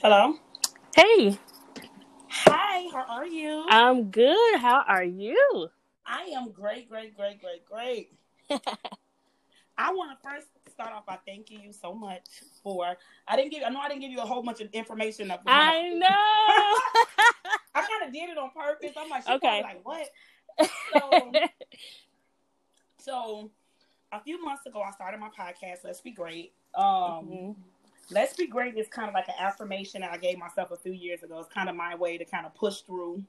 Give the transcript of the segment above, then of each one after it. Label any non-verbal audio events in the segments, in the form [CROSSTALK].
Hello. Hey, Hi, how are you? I'm good. How are you? I am great, great, great, great, great. [LAUGHS] I want to first start off by thanking you so much for. I didn't give. I know I didn't give you a whole bunch of information. Up I [LAUGHS] know. [LAUGHS] I kind of did it on purpose. I'm like, Okay. like what? So, so a few months ago, I started my podcast. Let's be great. Um, Mhm. Let's Be Great is kind of like an affirmation that I gave myself a few years ago. It's kind of my way to kind of push through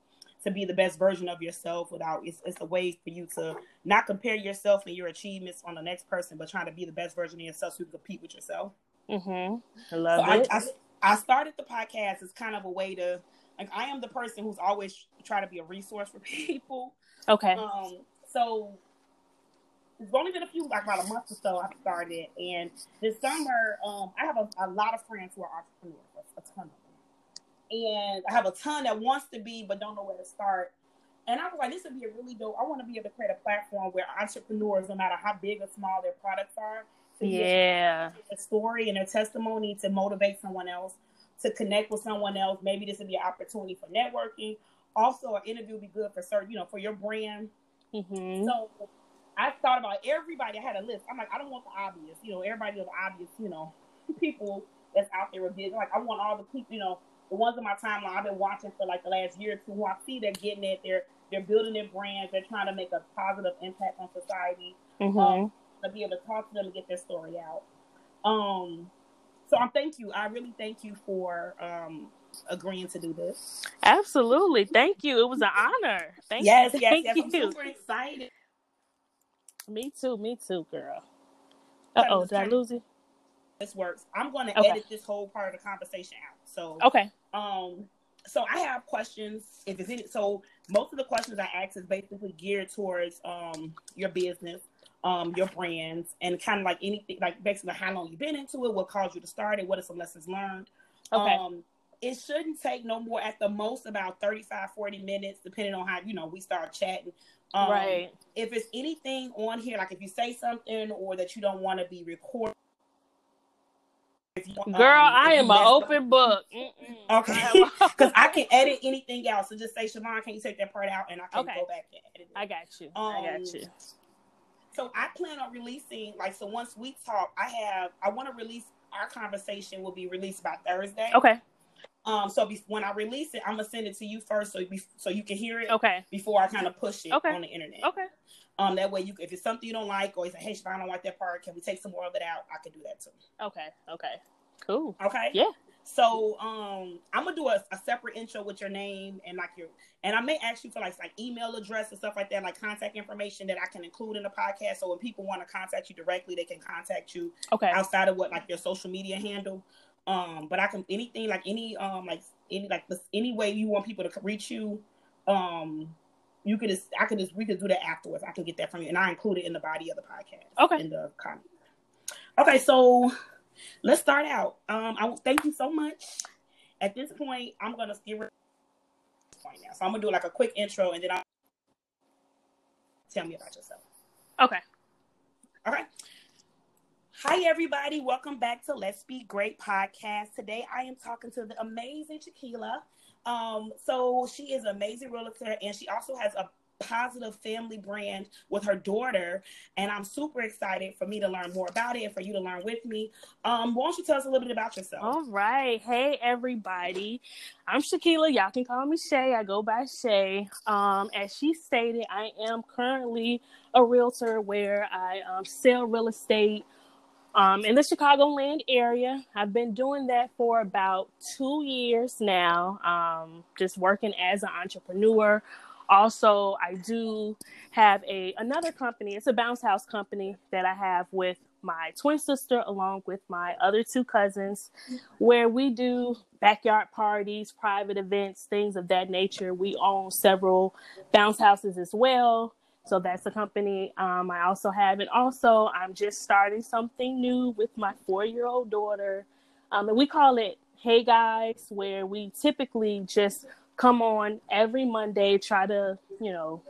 to be the best version of yourself without it's, it's a way for you to not compare yourself and your achievements on the next person, but trying to be the best version of yourself so you can compete with yourself. Mhm. I love I, it. I, I started the podcast as kind of a way to like I am the person who's always try to be a resource for [LAUGHS] people. okay. Um, so it's only been a few, like about a month or so I started, and this summer, um, I have a, a lot of friends who are entrepreneurs, a, ton of them, and I have a ton that wants to be but don't know where to start. And I was like, this would be a really dope. I want to be able to create a platform where entrepreneurs, no matter how big or small their products are, to be able to Yeah. a story and their testimony to motivate someone else, to connect with someone else. Maybe this would be an opportunity for networking. Also, an interview would be good for certain, you know, for your brand. Mhm. So I thought about everybody. I had a list. I'm like, I don't want the obvious, you know, everybody knows the obvious, you know, [LAUGHS] people that's out there with business. Like, I want all the people, you know, the ones in my timeline I've been watching for like the last year or two who I see they're getting it. They're they're building their brands. They're trying to make a positive impact on society Mhm. to be able to talk to them and get their story out. Um, so I'm thank you. I really thank you for um agreeing to do this. Absolutely. Thank you. It was an honor. Thank yes, you. yes, Thank yes. I'm you. super excited. Me too. Me too, girl. Uh oh. Did I lose you? This works. I'm going to Okay. edit this whole part of the conversation out. So, Okay. um, so I have questions. If it's any, so most of the questions I ask is basically geared towards um your business, um, your brands, and kind of like anything, like basically how long you've been into it, what caused you to start it, what are some lessons learned. Okay. Um, it shouldn't take no more at the most about 35, 40 minutes, depending on how, you know, we start chatting. Um, right. If it's anything on here, like if you say something or that you don't want to be recorded. you- um, Girl, I am an open book. Okay. Because [LAUGHS] I can edit anything else. So just say, Siobhan, can you take that part out? And I can Okay. go back and edit it. I got you. I got Um, you. So I plan on releasing, like, so once we talk, I have, I want to release, our conversation will be released by Thursday. Okay. Um, so be, when I release it, I'm gonna send it to you first, so you, so you can hear it Okay. before I kind of push it Okay. on the internet. Okay. Um, that way, you if it's something you don't like, or you say, "Hey, Siobhan, I don't like that part. Can we take some more of it out?" I can do that too. Okay. Okay. Cool. Okay. Yeah. So, um, I'm gonna do a, a separate intro with your name and like your, and I may ask you for like like email address and stuff like that, like contact information that I can include in the podcast. So when people want to contact you directly, they can contact you Okay. outside of what like your social media handle. Um, but I can anything like any um like any like this, any way you want people to reach you, um, you could just I could just we could do that afterwards. I can get that from you, and I include it in the body of the podcast. Okay. In the comment. Okay, so let's start out. Um, I thank you so much. At this point, I'm gonna get rid of point now. So I'm gonna do like a quick intro, and then I'll tell me about yourself. Okay. Okay. Hi, everybody. Welcome back to Let's Be Great podcast. Today, I am talking to the amazing Shaquila. Um, so she is an amazing realtor, and she also has a positive family brand with her daughter. And I'm super excited for me to learn more about it and for you to learn with me. Um, why don't you tell us a little bit about yourself? All right. Hey, everybody. I'm Shakila. Y'all can call me Shay. I go by Shay. Um, as she stated, I am currently a realtor where I um, sell real estate um, in the Chicagoland area. I've been doing that for about two years now, um, just working as an entrepreneur. Also, I do have a another company. It's a bounce house company that I have with my twin sister along with my other two cousins where we do backyard parties, private events, things of that nature. We own several bounce houses as well. So that's a company um, I also have. And also, I'm just starting something new with my four year old daughter. Um, and we call it Hey Guys, where we typically just come on every Monday, try to, you know,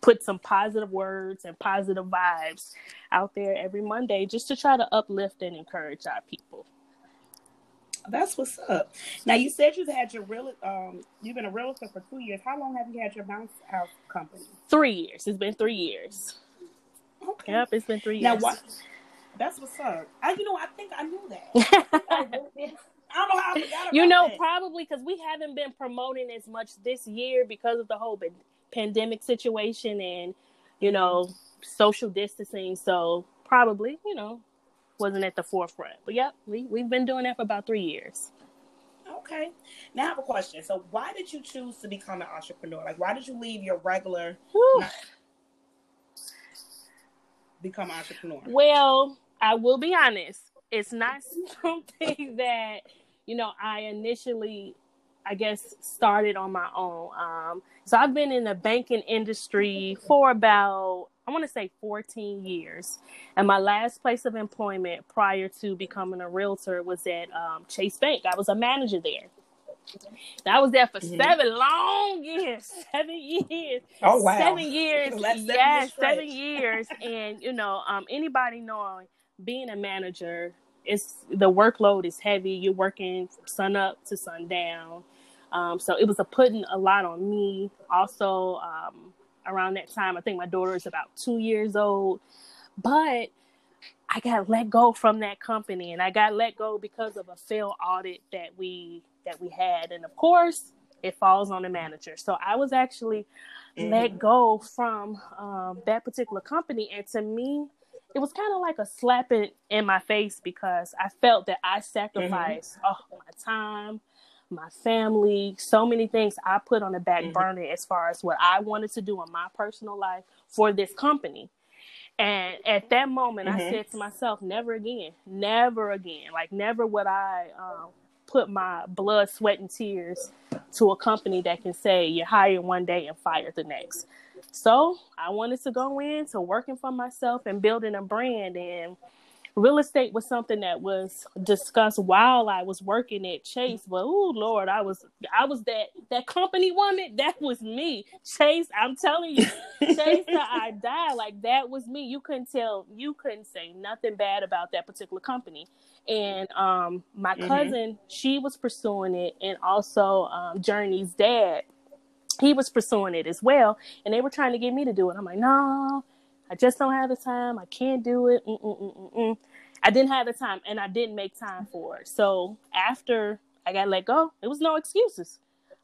put some positive words and positive vibes out there every Monday just to try to uplift and encourage our people. That's what's up. Now you said you've had your real um you've been a realtor for two years. How long have you had your bounce house company? Three years. It's been three years. Okay. Yep, it's been three years. Now what? That's what's up. I, you know, I think I knew that. [LAUGHS] I, don't know how I forgot You know, that. probably because we haven't been promoting as much this year because of the whole pandemic situation and you know social distancing. So probably, you know, wasn't at the forefront. But yep, we we've been doing that for about three years. Okay. Now I have a question. So why did you choose to become an entrepreneur? Like why did you leave your regular become an entrepreneur? Well, I will be honest. It's not [LAUGHS] something that, you know, I initially I guess started on my own. Um, so I've been in the banking industry for about I want to say 14 years. And my last place of employment prior to becoming a realtor was at um, Chase Bank. I was a manager there. I was there for mm-hmm. seven long years, [LAUGHS] seven years. Oh wow, seven years. yeah, seven years. [LAUGHS] and you know, um, anybody knowing being a manager, it's the workload is heavy. You're working from sun up to sundown. Um, so it was a putting a lot on me. Also, um, around that time. I think my daughter is about two years old. But I got let go from that company and I got let go because of a failed audit that we that we had. And of course, it falls on the manager. So I was actually mm-hmm. let go from um, that particular company. And to me, it was kind of like a slap in, in my face because I felt that I sacrificed mm-hmm. oh, my time, my family, so many things I put on the back mm-hmm. burner as far as what I wanted to do in my personal life for this company. And at that moment, mm-hmm. I said to myself, never again, never again. Like, never would I um, put my blood, sweat, and tears to a company that can say you're hired one day and fired the next. So I wanted to go into working for myself and building a brand. And real estate was something that was discussed while I was working at Chase. But oh Lord, I was I was that that company woman. [LAUGHS] That was me. Chase, I'm telling you, Chase till I [LAUGHS] die. Like that was me. You couldn't tell you couldn't say nothing bad about that particular company. And um my mm-hmm. cousin, she was pursuing it and also um Journey's dad. He was pursuing it as well, and they were trying to get me to do it. I'm like, no, I just don't have the time. I can't do it. Mm-mm-mm-mm. I didn't have the time and I didn't make time for it. So after I got let go, it was no excuses.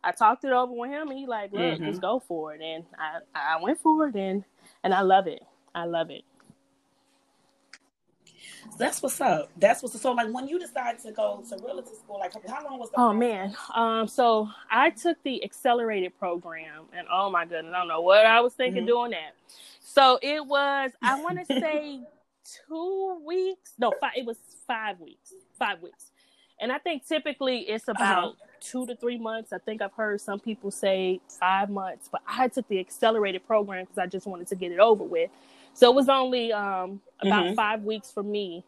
I talked it over with him and he like, look, mm-hmm. just go for it. And I, I went for it and, and I love it. I love it. That's what's up. That's what's up. so like when you decided to go to realty school, like how long was the Oh man. Um so I took the accelerated program and oh my goodness, I don't know what I was thinking mm-hmm. doing that. So it was, I want to [LAUGHS] say two weeks. No, five, it was five weeks. Five weeks. And I think typically it's uh-huh. about uh-huh. two to three months. I think I've heard some people say five months, but I took the accelerated program because I just wanted to get it over with. So it was only um, about mm-hmm. five weeks for me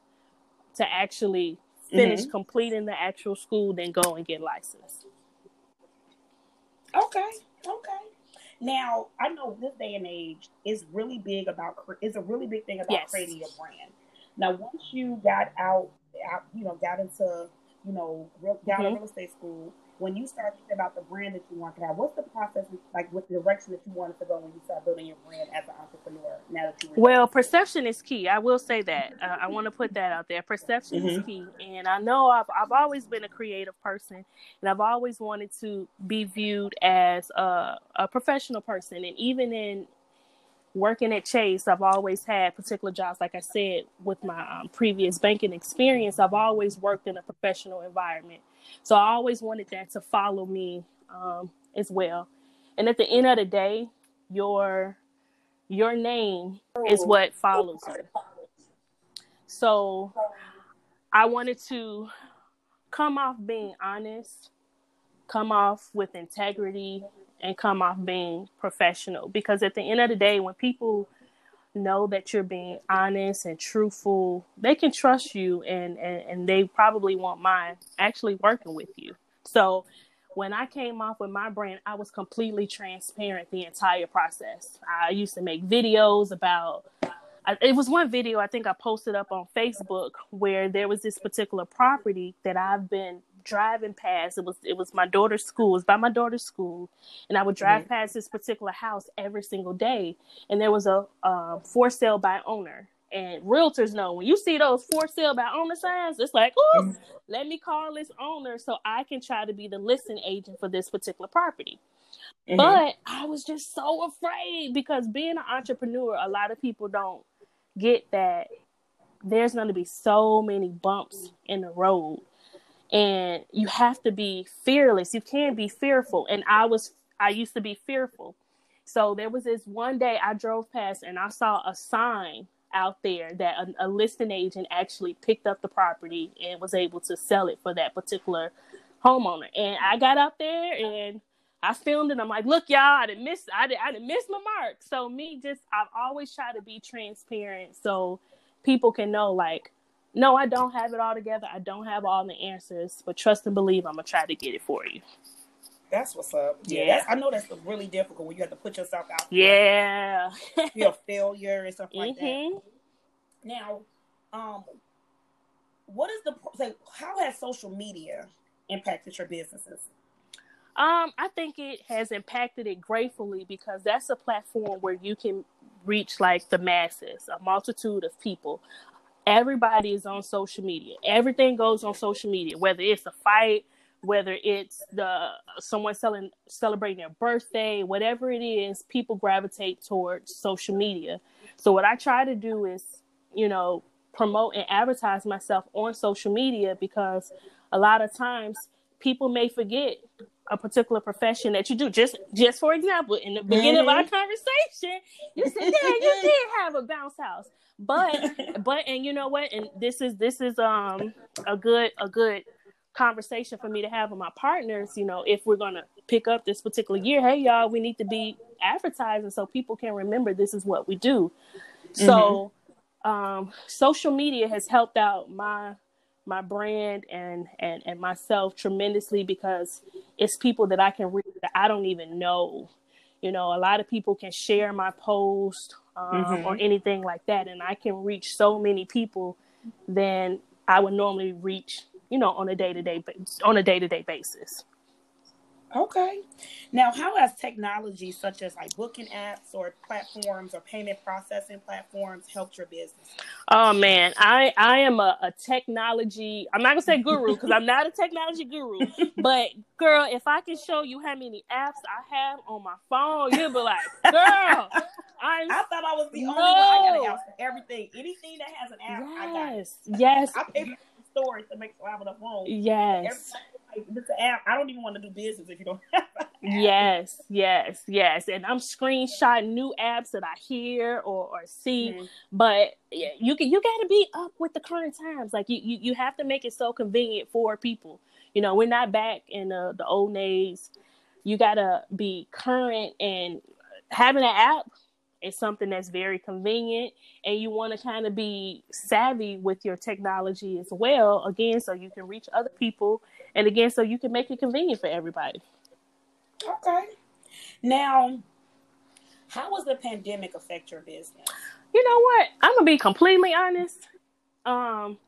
to actually finish mm-hmm. completing the actual school, then go and get licensed. Okay. Okay. Now, I know this day and age is really big about it's a really big thing about yes. creating your brand. Now, once you got out, out you know, got into you know, got mm-hmm. real estate school, when you start thinking about the brand that you want to have, what's the process like? What direction that you wanted to go when you start building your brand as an entrepreneur? Now that you well, perception is key. I will say that. Uh, I want to put that out there. Perception mm-hmm. is key, and I know I've I've always been a creative person, and I've always wanted to be viewed as a, a professional person, and even in working at Chase, I've always had particular jobs. Like I said, with my um, previous banking experience, I've always worked in a professional environment. So I always wanted that to follow me um, as well. And at the end of the day, your your name is what follows you. So I wanted to come off being honest, come off with integrity, and come off being professional. Because at the end of the day, when people know that you're being honest and truthful, they can trust you and, and, and they probably won't mind actually working with you. So when I came off with my brand, I was completely transparent the entire process. I used to make videos about it was one video I think I posted up on Facebook where there was this particular property that I've been driving past. It was it was my daughter's school. It was by my daughter's school, and I would drive mm-hmm. past this particular house every single day. And there was a um, for sale by owner. And realtors know when you see those for sale by owner signs, it's like, oh, mm-hmm. let me call this owner so I can try to be the listing agent for this particular property. Mm-hmm. But I was just so afraid because being an entrepreneur, a lot of people don't get that there's going to be so many bumps in the road and you have to be fearless you can't be fearful and i was i used to be fearful so there was this one day i drove past and i saw a sign out there that a, a listing agent actually picked up the property and was able to sell it for that particular homeowner and i got out there and I filmed it. I'm like, look, y'all, I didn't miss, I didn't, I didn't miss my mark. So me, just I've always tried to be transparent, so people can know, like, no, I don't have it all together. I don't have all the answers, but trust and believe I'm gonna try to get it for you. That's what's up. Yeah, yeah. I know that's really difficult when you have to put yourself out. Yeah, feel [LAUGHS] failure and stuff like mm-hmm. that. Now, um, what is the like? How has social media impacted your businesses? Um, I think it has impacted it gratefully because that's a platform where you can reach like the masses, a multitude of people. Everybody is on social media. Everything goes on social media, whether it's a fight, whether it's the someone selling celebrating their birthday, whatever it is, people gravitate towards social media. So what I try to do is, you know, promote and advertise myself on social media because a lot of times people may forget a particular profession that you do. Just just for example, in the beginning mm-hmm. of our mm-hmm. conversation, you said, "Yeah, you [LAUGHS] did have a bounce house." But [LAUGHS] but and you know what? And this is this is um a good a good conversation for me to have with my partners. You know, if we're gonna pick up this particular year, hey y'all, we need to be advertising so people can remember this is what we do. Mm-hmm. So um social media has helped out my my brand and and and myself tremendously because it's people that I can reach that I don't even know. You know, a lot of people can share my post um, mm-hmm. or anything like that, and I can reach so many people than I would normally reach. You know, on a day to day on a day to day basis. Okay. Now, how has technology such as like booking apps or platforms or payment processing platforms helped your business? Oh man, I I am a, a technology. I'm not gonna say [LAUGHS] guru because I'm not a technology guru. but girl, if I can show you how many apps I have on my phone, you'll be like, girl. I'm, [LAUGHS] I thought I was the no. only one. I got an app for everything. Anything that has an app, yes, I got it. Yes. I pay for storage to make sure I have enough room. Yes. I don't even want to do business if you don't [LAUGHS] have Yes, yes, yes. And I'm screenshotting new apps that I hear or, or see. Mm-hmm. But you can you gotta be up with the current times. Like you, you, you have to make it so convenient for people. You know, we're not back in the, the old days. You gotta be current and having an app is something that's very convenient and you want to kind of be savvy with your technology as well again so you can reach other people and again, so you can make it convenient for everybody. Okay. Now, how was the pandemic affect your business? You know what? I'm gonna be completely honest. Um,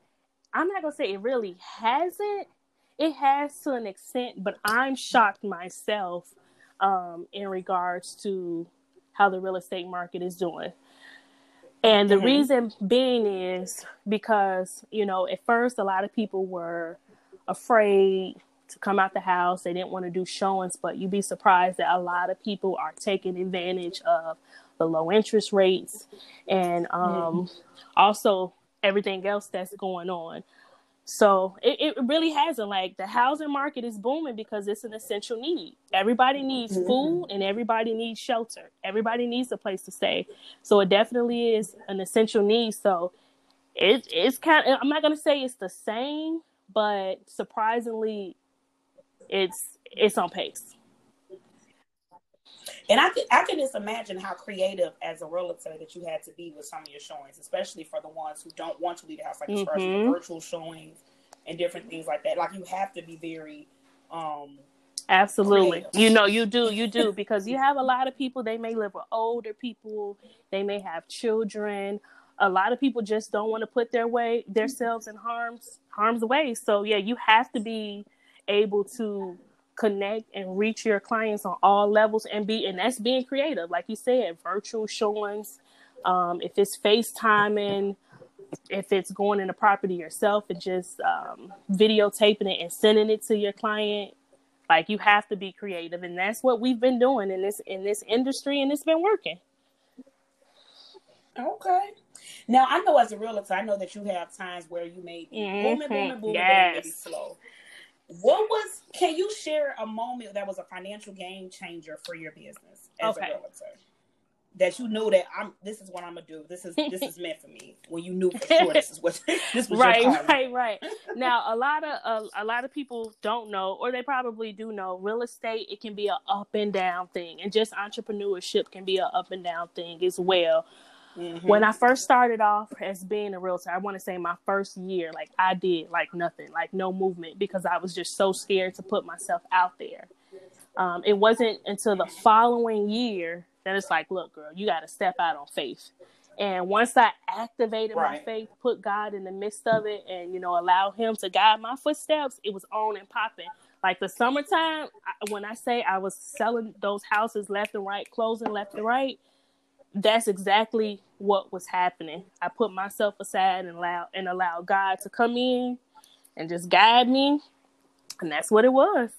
I'm not gonna say it really hasn't. It has to an extent, but I'm shocked myself um, in regards to how the real estate market is doing. And the mm-hmm. reason being is because, you know, at first a lot of people were afraid to come out the house. They didn't want to do showings, but you'd be surprised that a lot of people are taking advantage of the low interest rates and um, mm-hmm. also everything else that's going on. So it, it really hasn't like the housing market is booming because it's an essential need. Everybody needs mm-hmm. food and everybody needs shelter. Everybody needs a place to stay. So it definitely is an essential need. So it, it's kind of, I'm not going to say it's the same but surprisingly, it's it's on pace. And I can I can just imagine how creative as a realtor that you had to be with some of your showings, especially for the ones who don't want to leave the house, like mm-hmm. virtual showings and different things like that. Like you have to be very um Absolutely. Creative. You know, you do, you do, because you have a lot of people, they may live with older people, they may have children, a lot of people just don't want to put their way themselves in harm's harm's way. So yeah, you have to be able to connect and reach your clients on all levels and be and that's being creative. Like you said virtual showings um, if it's facetiming if it's going in the property yourself and just um, videotaping it and sending it to your client like you have to be creative. And that's what we've been doing in this in this industry and it's been working. Okay. Now i know as a realtor i know that you have times where you may be mm-hmm. booming booming booming yes. maybe slow what was? Can you share a moment that was a financial game changer for your business as okay. a realtor? That you knew that I'm. This is what I'm gonna do. This is this is [LAUGHS] meant for me. When you knew for sure this is what [LAUGHS] this was. right, right, right. [LAUGHS] Now a lot of uh, a lot of people don't know, or they probably do know. Real estate it can be a up and down thing, and just entrepreneurship can be a up and down thing as well. Mm-hmm. When I first started off as being a realtor, I want to say my first year, like I did like nothing, like no movement because I was just so scared to put myself out there. Um, it wasn't until the following year that it's like, look, girl, you got to step out on faith. And once I activated right. my faith, put God in the midst of it, and you know, allow Him to guide my footsteps, it was on and popping. Like the summertime, when I say I was selling those houses left and right, closing left and right, that's exactly what was happening. I put myself aside and allow and allow God to come in and just guide me, and that's what it was.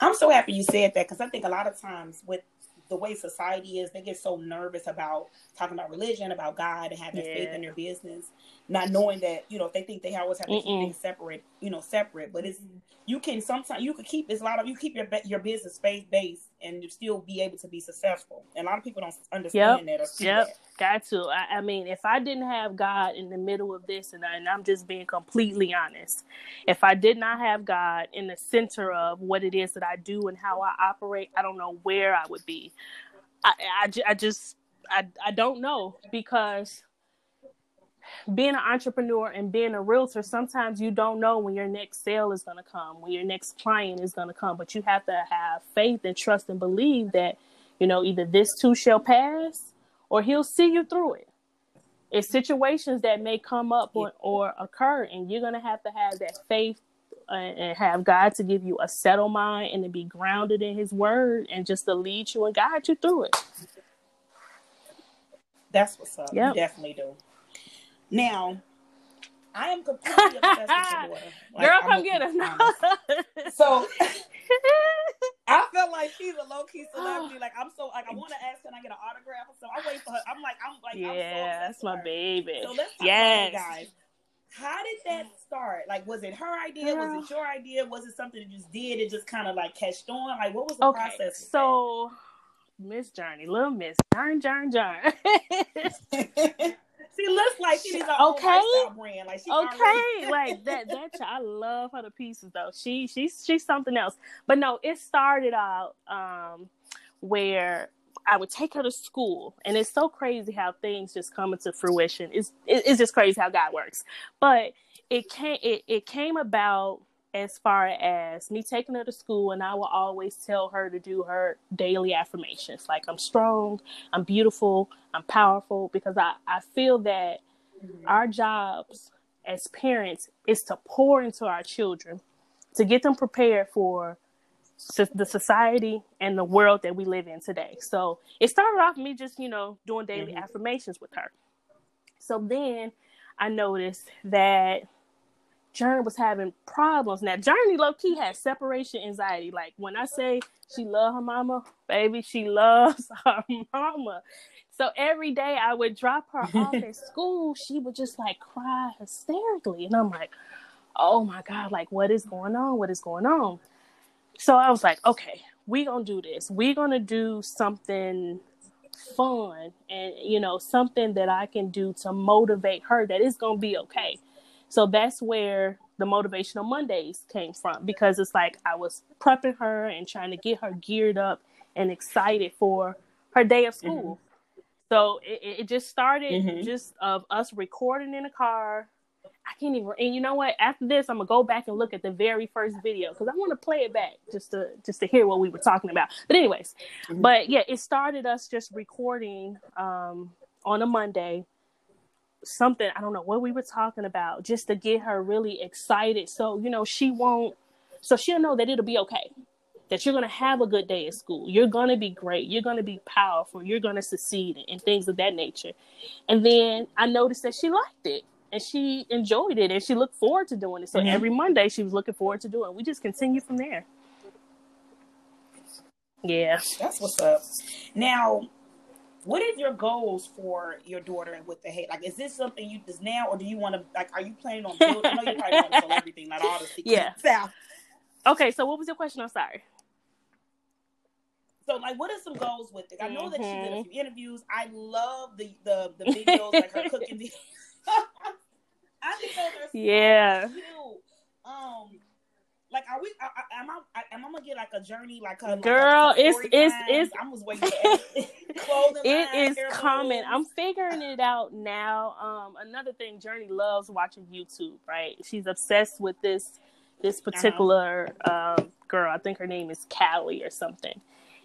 I'm so happy you said that because I think a lot of times with the way society is, they get so nervous about talking about religion, about God, and having yeah. faith in their business, not knowing that you know they think they always have to Mm-mm. keep things separate, you know, separate. But it's you can sometimes you can keep it's a lot of you keep your your business space based and still be able to be successful. And a lot of people don't understand yep. that. yep, that. got to. I, I, mean, if I didn't have God in the middle of this, and, I, and I'm just being completely honest, if I did not have God in the center of what it is that I do and how I operate, I don't know where I would be. I, I, I just, I, I don't know because being an entrepreneur and being a realtor, sometimes you don't know when your next sale is going to come, when your next client is going to come, but you have to have faith and trust and believe that, you know, either this too shall pass or he'll see you through it. It's situations that may come up or, or occur, and you're going to have to have that faith uh, and have God to give you a settled mind and to be grounded in His Word and just to lead you and guide you through it. That's what's up. Yep. You definitely do. Now, I am completely [LAUGHS] obsessed with. Like, Girl, come get her. so [LAUGHS] I feel like she's a low key celebrity. Like I'm so like I want to ask, can I get an autograph? So I wait for her. I'm like I'm like yeah, so that's my her. baby. So let's talk yes. guys. How did that start? Like, was it her idea? Girl. Was it your idea? Was it something you just did? It just kind of like catched on. Like, what was the okay, process? So, Miss Journey, little Miss, Jern, Jern, Jern. She looks like she's okay. brand. Like she okay, like that. That I love her to pieces though. She she's she's something else. But no, it started out um, where I would take her to school, and it's so crazy how things just come into fruition. It's it's just crazy how God works. But it came it, it came about as far as me taking her to school and I will always tell her to do her daily affirmations like I'm strong, I'm beautiful, I'm powerful because I, I feel that mm-hmm. our jobs as parents is to pour into our children to get them prepared for the society and the world that we live in today. So it started off me just, you know, doing daily mm-hmm. affirmations with her. So then I noticed that Journey was having problems. Now, Journey low key has separation anxiety. Like when I say she love her mama, baby, she loves [LAUGHS] her mama. So every day I would drop her [LAUGHS] off at school, she would just like cry hysterically, and I'm like, oh my god, like what is going on? What is going on? So I was like, okay, we gonna do this. We gonna do something fun and you know something that I can do to motivate her that it's gonna be okay so that's where the motivational Mondays came from because it's like I was prepping her and trying to get her geared up and excited for her day of school. Mm-hmm. So it, it, just started mm-hmm. just of us recording in a car. I can't even. And you know what? After this, I'm gonna go back and look at the very first video because I want to play it back just to just to hear what we were talking about. But anyways, mm-hmm. but yeah, it started us just recording um, on a Monday something I don't know what we were talking about, just to get her really excited. So you know she won't. So she'll know that it'll be okay. That you're gonna have a good day at school. You're gonna be great. You're gonna be powerful. You're gonna succeed and things of that nature. And then I noticed that she liked it and she enjoyed it and she looked forward to doing it. So mm-hmm. every Monday she was looking forward to doing it. We just continue from there. Yeah. That's what's up. Now, what is your goals for your daughter and with the head? Like, is this something you just now, or do you want to like? Are you planning on building? I know you probably want to sell everything, not all the [LAUGHS] secrets. Yeah. Okay, so what was your question? I'm sorry. So, like, what are some goals with it? I know mm-hmm. that she did a mm-hmm. few interviews. I love the the, the videos, like her cooking [LAUGHS] videos. [LAUGHS] I think those are so yeah. cute. Um, like, are we? Am I? Am I gonna get like a journey? Like, a, girl, like it's it's it's. I was waiting. [LAUGHS] clothing it is coming. I'm figuring it out now. Um, another thing, Journey loves watching YouTube. Right, she's obsessed with this this uh-huh. particular uh-huh. um, girl. I think her name is Callie or something.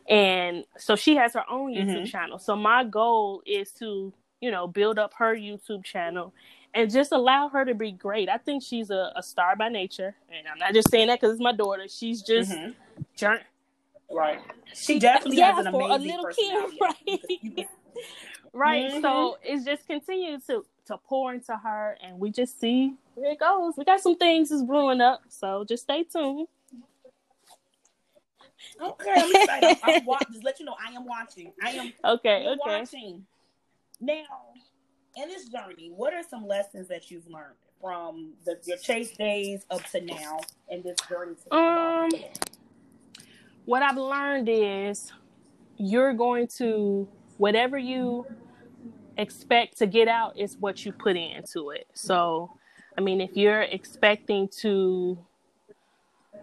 And so she has her own YouTube mm-hmm. channel. So my goal is to, you know, build up her YouTube channel and just allow her to be great. I think she's a, a star by nature, and I'm not just saying that because it's my daughter. She's just mm-hmm. right. She definitely yeah, has an for amazing a little kid, [LAUGHS] right? [LAUGHS] right. Mm-hmm. So it's just continue to to pour into her, and we just see where it goes. We got some things is brewing up, so just stay tuned. Okay, I'm excited. I'm, I'm wa- [LAUGHS] just let you know I am watching. I am okay. Okay. Watching now in this journey, what are some lessons that you've learned from the, your Chase days up to now and this journey? um, what I've learned is you're going to whatever you expect to get out is what you put into it. So, I mean, if you're expecting to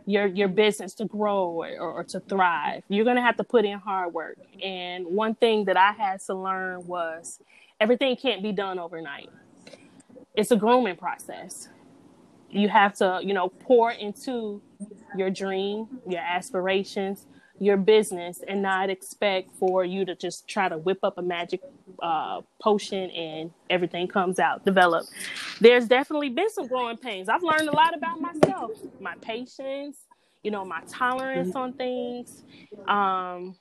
your your business to grow or, or to thrive, you're gonna have to put in hard work. And one thing that I had to learn was everything can't be done overnight. It's a grooming process. You have to, you know, pour into your dream, your aspirations, your business, and not expect for you to just try to whip up a magic uh, potion and everything comes out developed. There's definitely been some growing pains. I've learned a lot about myself, my patience, you know, my tolerance on things. Um,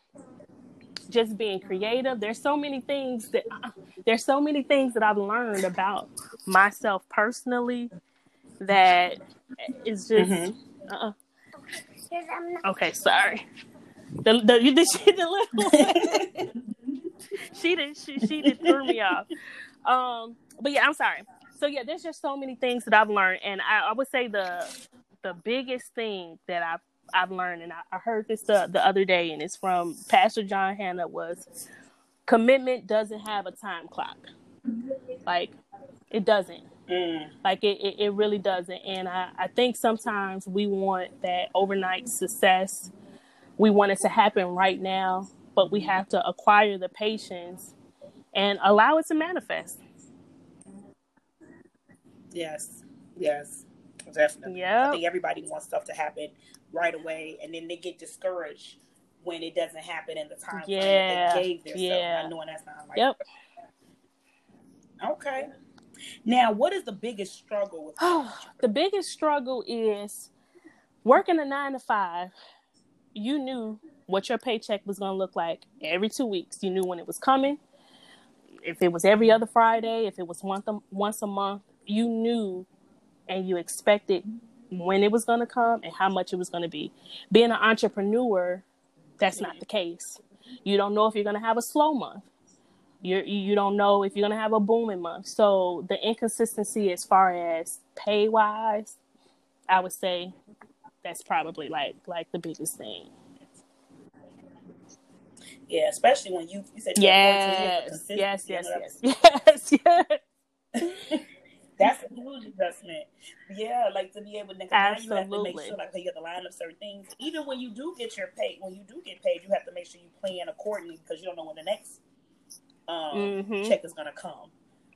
just being creative. There's so many things that uh, there's so many things that I've learned about myself personally that is just. Mm-hmm. Uh-uh. Okay, sorry. The the you did she the little [LAUGHS] she did she she did threw me off. Um, but yeah, I'm sorry. So yeah, there's just so many things that I've learned, and I, I would say the the biggest thing that I've I've learned, and I, I heard this the, the other day, and it's from Pastor John Hannah was commitment doesn't have a time clock. Like it doesn't. Mm. Like it, it, it, really doesn't. And I, I think sometimes we want that overnight success. We want it to happen right now, but we have to acquire the patience and allow it to manifest. Yes. Yes. Definitely. Yeah. I think everybody wants stuff to happen right away, and then they get discouraged when it doesn't happen in the time yeah. they gave themselves, yeah. knowing that's not right. Yep. Okay. Now, what is the biggest struggle with oh, the biggest struggle is working a nine to five. You knew what your paycheck was going to look like every two weeks. You knew when it was coming. If it was every other Friday, if it was once a, once a month, you knew and you expected when it was going to come and how much it was going to be. Being an entrepreneur, that's not the case. You don't know if you're going to have a slow month. You you don't know if you're going to have a booming month. So the inconsistency as far as pay wise, I would say that's probably like like the biggest thing. Yeah, especially when you you said [LAUGHS] yes, yes, yes, yes, yes, yes. That's a huge investment. Yeah, like to be able to, Absolutely. you have to make sure like you have to line up certain things. Even when you do get your pay, when you do get paid, you have to make sure you plan accordingly because you don't know when the next um, mm-hmm. check is gonna come.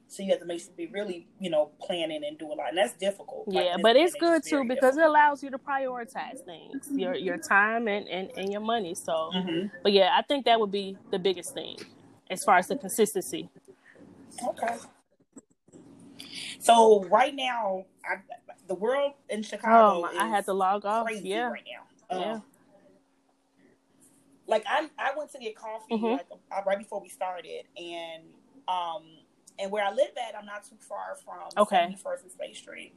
So you have to make sure be really, you know, planning and do a lot, and that's difficult. Yeah, like, but it's good too because difficult. it allows you to prioritize things, your your time and and, and your money. So, mm-hmm. but yeah, I think that would be the biggest thing as far as the consistency. Okay. So right now, I, the world in Chicago. Oh, I had to log off. Yeah. Right now. Um, yeah. Like I, I went to get coffee Mm-hmm. like uh, right before we started, and um, and where I live at, I'm not too far from Okay. 71st and State Street.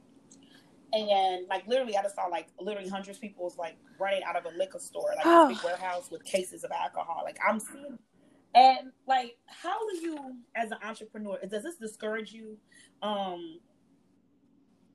And like literally, I just saw like literally hundreds of people was like running out of a liquor store, like a big [SIGHS] warehouse with cases of alcohol. Like I'm seeing, and like, how do you, as an entrepreneur, does this discourage you, um,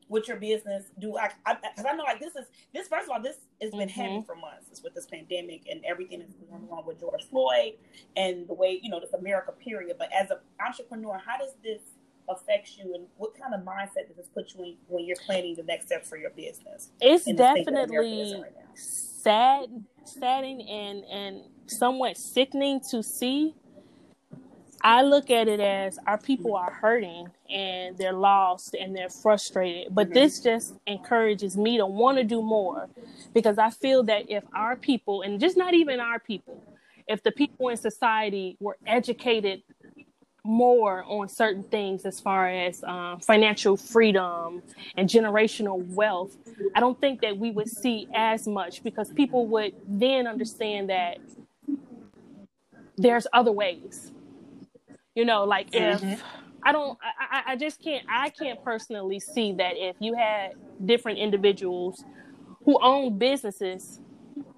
with your business? Do I? Because I, know like this is this. First of all, this has been heavy Mhm. for months. It's with this pandemic and everything that's going on with George Floyd and the way you know this America period. But as an entrepreneur, how does this affect you, and what kind of mindset does this put you in when you're planning the next steps for your business? It's in the state that America is definitely right sad, saddening, and and somewhat sickening to see. I look at it as our people are hurting and they're lost and they're frustrated. But Mhm. this just encourages me to want to do more because I feel that if our people, and just not even our people, if the people in society were educated more on certain things as far as um, financial freedom and generational wealth, I don't think that we would see as much because people would then understand that there's other ways. You know, like if Mhm. I don't, I- I just can't, I can't personally see that if you had different individuals who own businesses,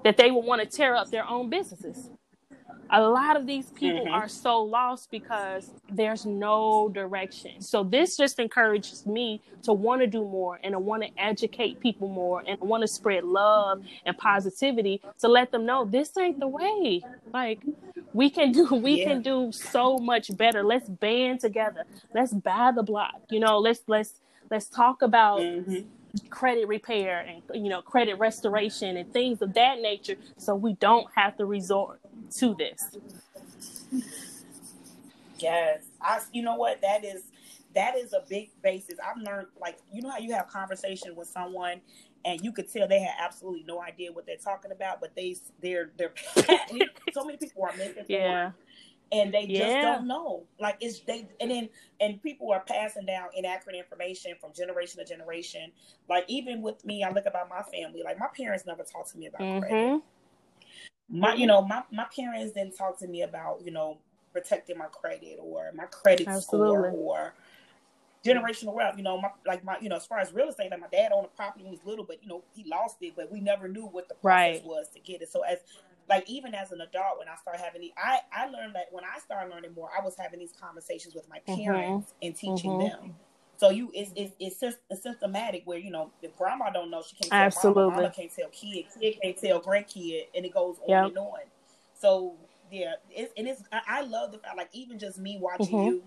that they would want to tear up their own businesses. A lot of these people Mhm. are so lost because there's no direction. So this just encourages me to want to do more and to want to educate people more and I want to spread love and positivity to let them know this ain't the way. Like we can do we Yeah. can do so much better. Let's band together. Let's buy the block. You know, let's let's let's talk about Mhm. credit repair and you know credit restoration and things of that nature so we don't have to resort to this Yes, I. You know what? That is that is a big basis. I've learned like you know how you have conversation with someone and you could tell they had absolutely no idea what they're talking about, but they they're they're so many people are making yeah and they just Yeah. don't know. Like it's they and then and people are passing down inaccurate information from generation to generation. Like even with me, I look about my family. Like my parents never talked to me about mm-hmm. credit. My you know my my parents didn't talk to me about you know protecting my credit or my credit score or generational wealth. You know my like my you know as far as real estate, like my dad owned a property when he was little, but you know he lost it, but we never knew what the process Right. was to get it. So as like even as an adult, when I started having the, I I learned that when I started learning more, I was having these conversations with my Mhm. parents and teaching Mhm. them. So you it's it's it's, sys- it's systematic where you know if grandma don't know she can't tell Absolutely. mama, mama can't tell kid, kid can't tell grandkid, and it goes on Yep. and on. So yeah, it's and it's I, love the fact like even just me watching Mhm. you,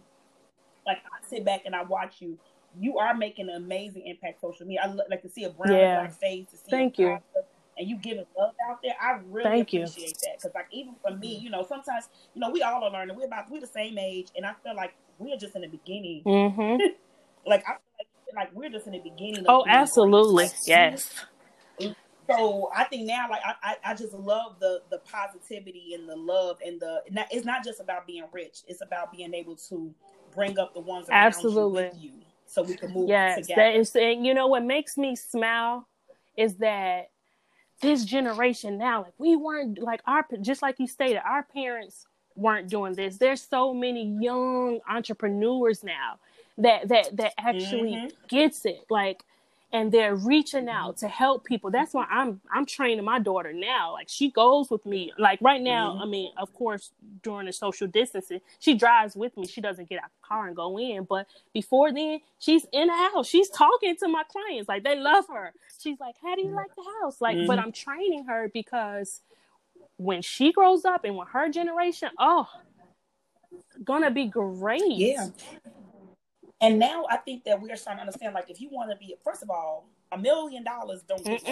like I sit back and I watch you. You are making an amazing impact social media. I lo- like to see a brown Yeah. black face, to see Thank you. and you giving love out there. I really Thank you. appreciate that because like even for me, you know, sometimes you know we all are learning. We're about we're the same age, and I feel like we're just in the beginning. hmm [LAUGHS] Like I feel like, like we're just in the beginning. Of oh absolutely Like, yes so I think now, like I, I, I just love the the positivity and the love and the. It's not just about being rich; it's about being able to bring up the ones around Absolutely. you with you, so we can move yes together. that is and you know what makes me smile is that this generation now like we weren't like our just like you stated our parents weren't doing this there's so many young entrepreneurs now that that that actually Mhm. gets it like and they're reaching out to help people. That's why i'm i'm training my daughter now. Like she goes with me. Like right now Mhm. i mean of course during the social distancing she drives with me. She doesn't get out the car and go in. But before then she's in the house. She's talking to my clients. Like they love her. She's like how do you like the house? Like but Mhm. i'm training her because when she grows up and when her generation oh gonna be great. Yeah. And now I think that we are starting to understand, like, if you want to be, first of all, a million dollars don't get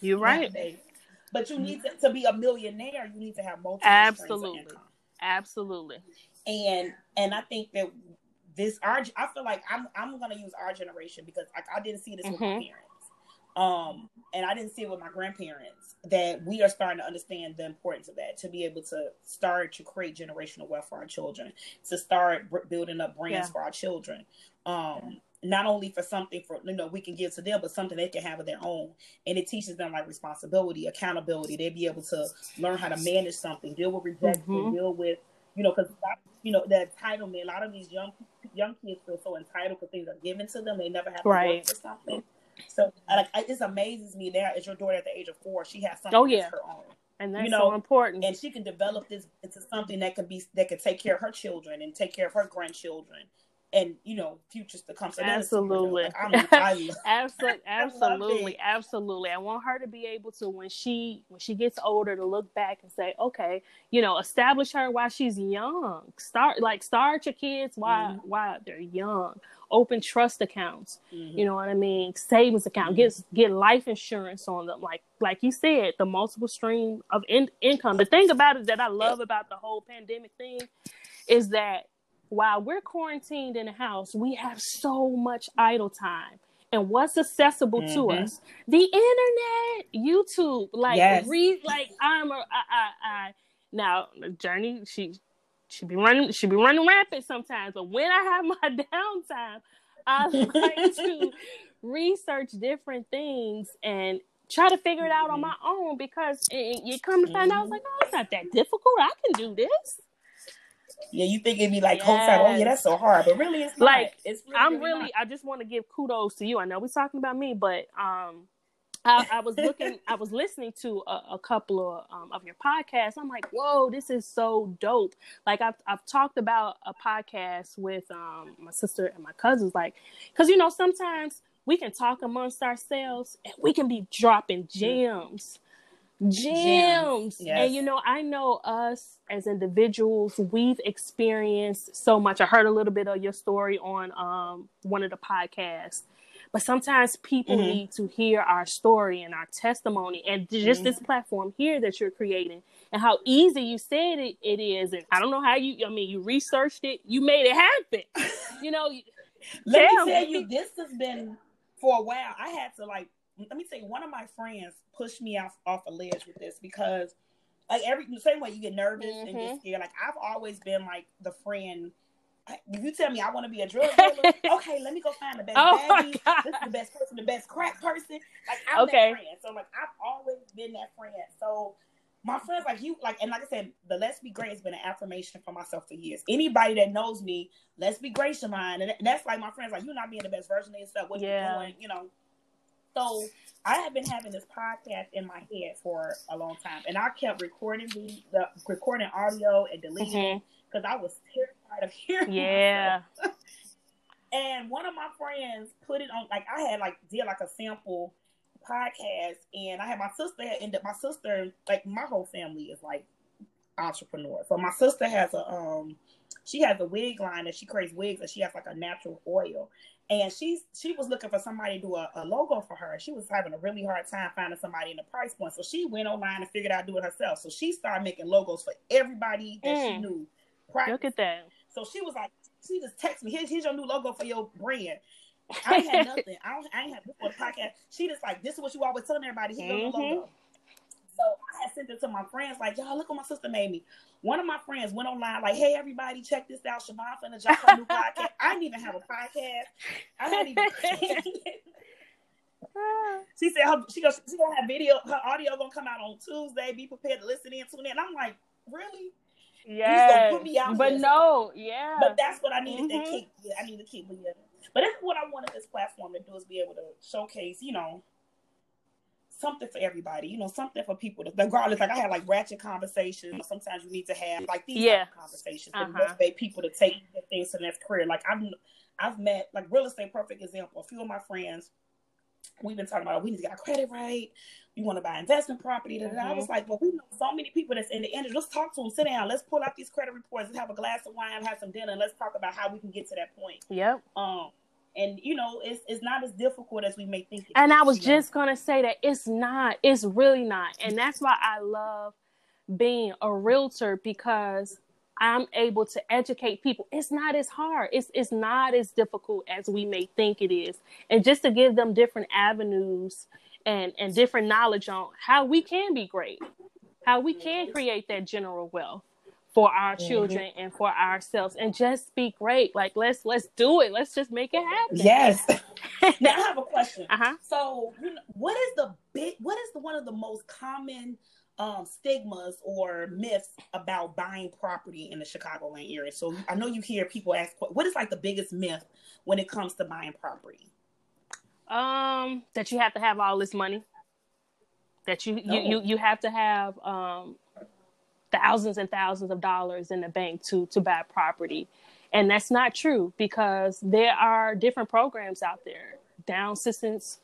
you're right nowadays. But you need to, to be a millionaire, you need to have multiple Absolutely. absolutely and and I think that this our I feel like I'm I'm gonna use our generation because I, I didn't see this with my Mhm. parents, um, and I didn't see it with my grandparents. That we are starting to understand the importance of that to be able to start to create generational wealth for our children, to start br- building up brands Yeah. for our children. Um, not only for something for you know we can give to them, but something they can have of their own. And it teaches them like responsibility, accountability. They'll be able to learn how to manage something, deal with rejection, mm-hmm. deal with you know, because you know the entitlement. A lot of these young young kids feel so entitled because things are given to them. They never have to right. work for something. So like it just amazes me that as your daughter at the age of four, she has something oh, yeah. her own. And that's you know, so important. And she can develop this into something that could be that could take care of her children and take care of her grandchildren and you know futures to come. So absolutely, like, [LAUGHS] [LAUGHS] absolutely, absolutely, absolutely. I want her to be able to when she when she gets older to look back and say, okay, you know, establish her while she's young. Start like start your kids while mm-hmm. while they're young. Open trust accounts. Mm-hmm. You know what I mean? Savings account. Mm-hmm. Get get life insurance on them. Like like you said, the multiple stream of in- income. The thing about it that I love about the whole pandemic thing is that while we're quarantined in a house, we have so much idle time. And what's accessible mm-hmm. to us? The internet, YouTube, like yes. read, like I'm a, I, I, I now Journey, she she be running, she be running rapid sometimes. But when I have [LAUGHS] my downtime, I [LAUGHS] like to research different things and try to figure it out on mm-hmm. my own because it, you come to find out, I was like, oh, it's not that difficult. I can do this. Yeah, you think it'd be like yes. oh yeah, that's so hard, but really it's like not. it's really, I'm really. Not. I just want to give kudos to you. I know we're talking about me, but um, I, I was [LAUGHS] looking, I was listening to a, a couple of um, of your podcasts. I'm like, whoa, this is so dope. Like I've I've talked about a podcast with um my sister and my cousins, like, because you know sometimes we can talk amongst ourselves and we can be dropping gems gems. Yes. And you know, I know us as individuals, we've experienced so much. I heard a little bit of your story on um, one of the podcasts. But sometimes people mm-hmm. need to hear our story and our testimony and just mm-hmm. this platform here that you're creating and how easy you said it, it is. And I don't know how you, I mean, you researched it, you made it happen. [LAUGHS] you know, let me tell you, this has been for a while. I had to like let me say one of my friends pushed me off off a ledge with this because like every the same way you get nervous mm-hmm. and get mm-hmm. scared. Like I've always been like the friend. If you tell me I want to be a drug dealer, [LAUGHS] okay, let me go find the best oh This is the best person, the best crack person. Like I'm okay. that friend. So like I've always been that friend. So my friends like you like and like I said, the Let's Be Great has been an affirmation for myself for years. Anybody that knows me, Let's Be Great, Shamine, and that's like my friends like you're not being the best version of yourself. What yeah. you doing? You know, so I have been having this podcast in my head for a long time, and I kept recording the, the recording audio and deleting because mm-hmm. I was terrified of hearing. [LAUGHS] Yeah. and one of my friends put it on, like I had like did like a sample podcast, and I had my sister had ended. My sister, like my whole family is like entrepreneur. So my sister has a um, she has a wig line and she creates wigs, and she has like a natural oil and she's she was looking for somebody to do a, a, logo for her. She was having a really hard time finding somebody in the price point, so she went online and figured out do it herself. So she started making logos for everybody that mm. she knew. Practice. Look at that. So she was like, she just texted me, here's, here's your new logo for your brand. I ain't had [LAUGHS] nothing. I don't. I ain't had before the podcast. She just like, this is what you always telling everybody. Here's mm-hmm. your logo. So I had sent it to my friends, like, y'all, look what my sister made me. One of my friends went online, like, hey, everybody, check this out. Shamine finna drop her new podcast. I didn't even have a podcast. I hadn't even. [LAUGHS] she said her, she goes, she gonna have video, her audio gonna come out on Tuesday. Be prepared to listen in, tune in. I'm like, really? Yeah. But here. no, yeah. But that's what I needed mm-hmm. to keep. Yeah, I need to keep. Yeah. But that's what I wanted this platform to do is be able to showcase, you know, something for everybody, you know, something for people to regardless. Like I had like ratchet conversations. Sometimes you need to have like these yeah. conversations uh-huh. to motivate people to take things to the next career. Like I've I've met like real estate perfect example. A few of my friends, we've been talking about we need to get our credit right. We want to buy investment property. Mm-hmm. I was like, well, we know so many people that's in the industry. Let's talk to them. Sit down. Let's pull out these credit reports. Let's have a glass of wine, have some dinner, and let's talk about how we can get to that point. Yep. Um, and you know it's it's not as difficult as we may think and i was just know? gonna say that it's not it's really not. And that's why i love being a realtor because i'm able to educate people. It's not as hard. It's it's not as difficult as we may think it is. And just to give them different avenues and and different knowledge on how we can be great how we can create that general wealth for our mm-hmm. children and for ourselves and just be great like let's let's do it let's just make it happen yes [LAUGHS] now i have a question uh-huh so what is the big what is the one of the most common um, stigmas or myths about buying property in the Chicagoland area. So I know you hear people ask, what is like the biggest myth when it comes to buying property? Um, that you have to have all this money. That you no. you, you you have to have um thousands and thousands of dollars in the bank to to buy property. And that's not true because there are different programs out there, down assistance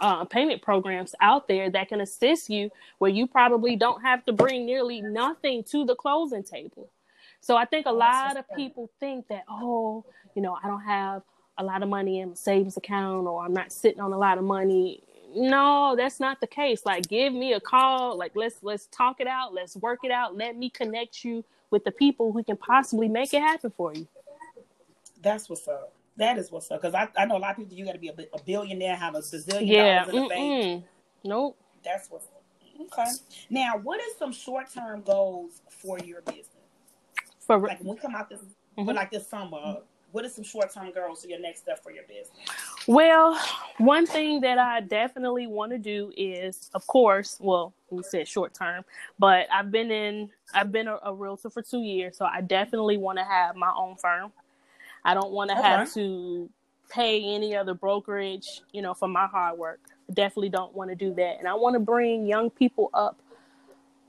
uh, payment programs out there that can assist you where you probably don't have to bring nearly nothing to the closing table. So I think a lot of people think that, oh, you know, I don't have a lot of money in my savings account or I'm not sitting on a lot of money. No, that's not the case. Like give me a call, like let's let's talk it out, let's work it out. Let me connect you with the people who can possibly make it happen for you. That's what's up. That is what's up. Because I, I know a lot of people. You got to be a, a, billionaire, have a bazillion yeah. dollars in the bank. Nope. That's what's up. okay. Now, what is some short term goals for your business? For like when we come out this, mm-hmm. like this summer, what is some short term goals for your next step for your business? Well, one thing that I definitely want to do is, of course, well, we said short term, but I've been in, I've been a, a realtor for two years, so I definitely want to have my own firm. I don't want to okay. have to pay any other brokerage, you know, for my hard work. Definitely don't want to do that. And I want to bring young people up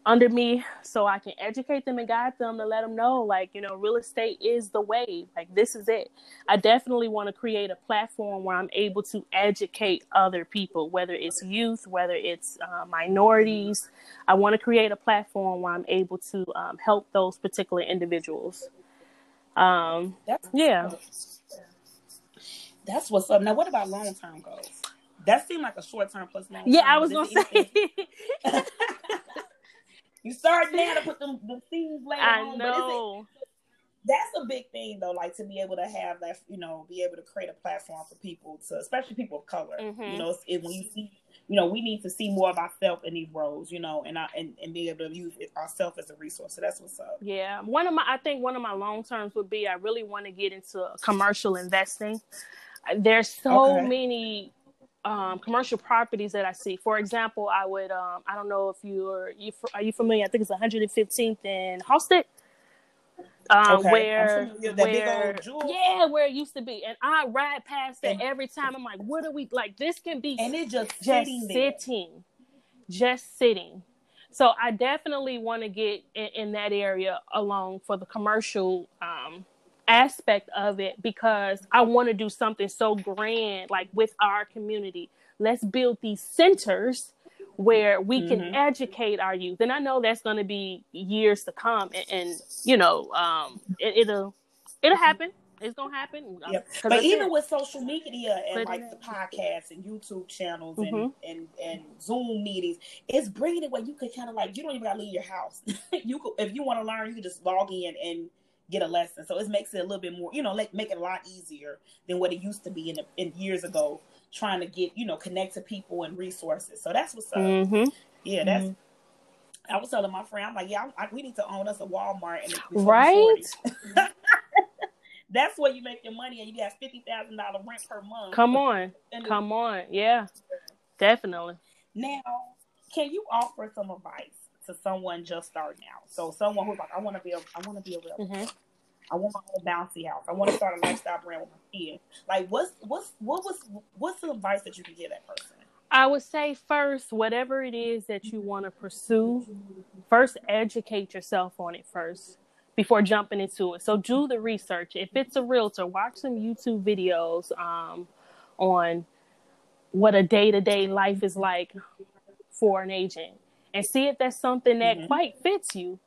under me so I can educate them and guide them to let them know, like, you know, real estate is the way. Like, this is it. I definitely want to create a platform where I'm able to educate other people, whether it's youth, whether it's uh, minorities. I want to create a platform where I'm able to um, help those particular individuals. Um, that's yeah. That's what's up. Now, what about long term goals? That seemed like a short term plus long. Yeah, I was gonna say. [LAUGHS] you start now to put them the things later I on. Know. But that's a big thing though, like to be able to have that, you know, be able to create a platform for people to, especially people of color. Mm-hmm. You know, it, when you see you know, we need to see more of ourselves in these roles, you know, and I, and, and be able to use ourselves as a resource. So that's what's up. Yeah. One of my, I think one of my long terms would be I really want to get into commercial investing. There's so okay. many um, commercial properties that I see. For example, I would, um, I don't know if you're, you, are you familiar? I think it's 115th in Halsted um, okay. where, where yeah, where it used to be, and I ride past it every time. I'm like, what are we like? This can be and it just just sitting, sitting just sitting. So I definitely want to get in, in, that area along for the commercial um, aspect of it because I want to do something so grand, like with our community. Let's build these centers where we mm-hmm. can educate our youth. And I know that's going to be years to come, and, and you know, um, it, will it'll happen. It's gonna happen. Yep. But even it. with social media and but, like the podcasts and YouTube channels mm-hmm. and, and and Zoom meetings, it's bringing it where you could kind of like you don't even gotta leave your house. [LAUGHS] you could if you want to learn, you can just log in and get a lesson. So it makes it a little bit more, you know, like make it a lot easier than what it used to be in, the, in years ago trying to get you know connect to people and resources. So that's what's up. Mm-hmm. Yeah, that's. Mm-hmm. I was telling my friend, I'm like, yeah, I, I, we need to own us a Walmart, and right. [LAUGHS] that's where you make your money, and you get fifty thousand dollar rent per month. Come on, come on, yeah, definitely. Now, can you offer some advice to someone just starting out? So, someone who's like, I want to be, a, I want to be a real. Mm-hmm. I want my own bouncy house. I want to start a lifestyle brand with my kids. Like, what's what's what was what's the advice that you can give that person? I would say first, whatever it is that you want to pursue, first educate yourself on it first before jumping into it. So do the research. If it's a realtor, watch some YouTube videos um, on what a day to day life is like for an agent and see if that's something that mm-hmm. quite fits you.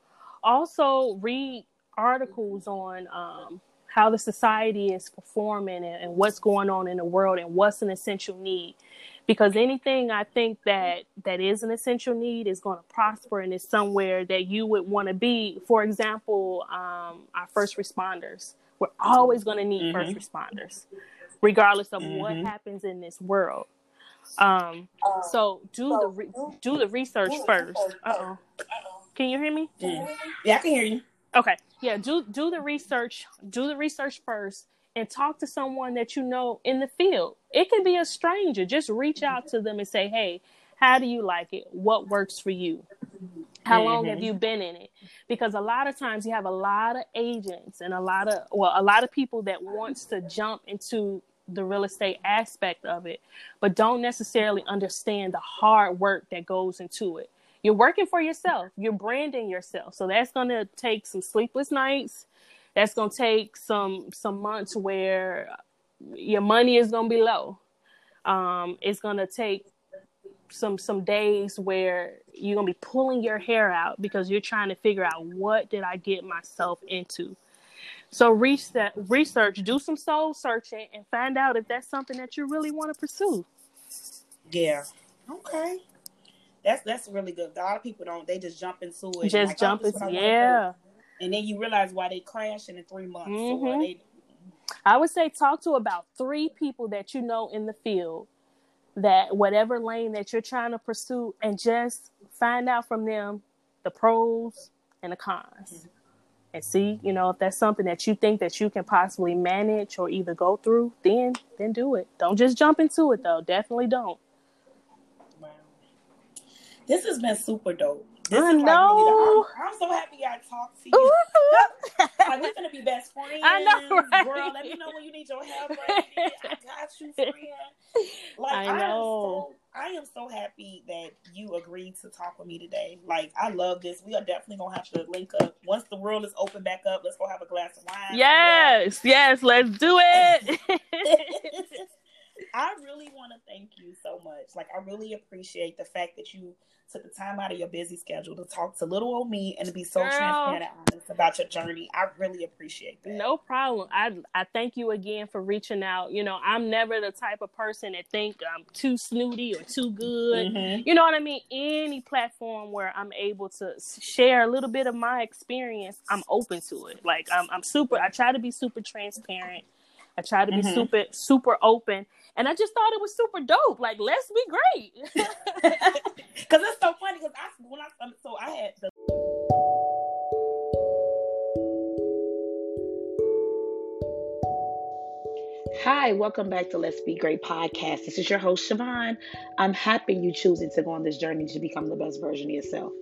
Also, read articles on um, how the society is performing and, and, what's going on in the world and what's an essential need. Because anything I think that that is an essential need is going to prosper and is somewhere that you would want to be. For example, um, our first responders. We're always going to need mm-hmm. first responders, regardless of mm-hmm. what happens in this world. Um, so do the re- do the research first. Uh oh. Can you hear me? Yeah, yeah I can hear you. Okay. Yeah, do do the research, do the research first and talk to someone that you know in the field. It can be a stranger. Just reach out to them and say, "Hey, how do you like it? What works for you? How mm-hmm. long have mm-hmm. you been in it?" Because a lot of times you have a lot of agents and a lot of well, a lot of people that wants to jump into the real estate aspect of it, but don't necessarily understand the hard work that goes into it. You're working for yourself. You're branding yourself. So that's going to take some sleepless nights. That's going to take some some months where your money is going to be low. Um, it's going to take some some days where you're going to be pulling your hair out because you're trying to figure out what did I get myself into. So research, research, do some soul searching, and find out if that's something that you really want to pursue. Yeah. Okay. That's that's really good. A lot of people don't. They just jump into it. Just like, oh, jump into yeah. And then you realize why they crashing in three months. Mm-hmm. They... I would say talk to about three people that you know in the field that whatever lane that you're trying to pursue, and just find out from them the pros and the cons. Mm-hmm and see, you know, if that's something that you think that you can possibly manage or either go through, then then do it. Don't just jump into it though. Definitely don't. Wow. This has been super dope. This I know. Like really I'm, I'm, so happy I talked to you. [LAUGHS] like we're gonna be best friends. I know, right? Girl, let me know when you need your help. Right? I got you, friend. [LAUGHS] Like I know. I am, so, I am so happy that you agreed to talk with me today. Like I love this. We are definitely gonna have to link up once the world is open back up. Let's go have a glass of wine. Yes, yes, let's do it. [LAUGHS] [LAUGHS] I really want to thank you so much. Like I really appreciate the fact that you took the time out of your busy schedule to talk to little old me and to be so Girl. transparent and honest about your journey. I really appreciate that. No problem. I I thank you again for reaching out. You know, I'm never the type of person that think I'm too snooty or too good. Mm-hmm. You know what I mean? Any platform where I'm able to share a little bit of my experience, I'm open to it. Like I'm I'm super I try to be super transparent. I try to be mm-hmm. super super open and I just thought it was super dope. Like, let's be great. [LAUGHS] Because it's so funny. Because I when I um, so I had the. Hi, welcome back to Let's Be Great podcast. This is your host, Siobhan. I'm happy you choosing to go on this journey to become the best version of yourself.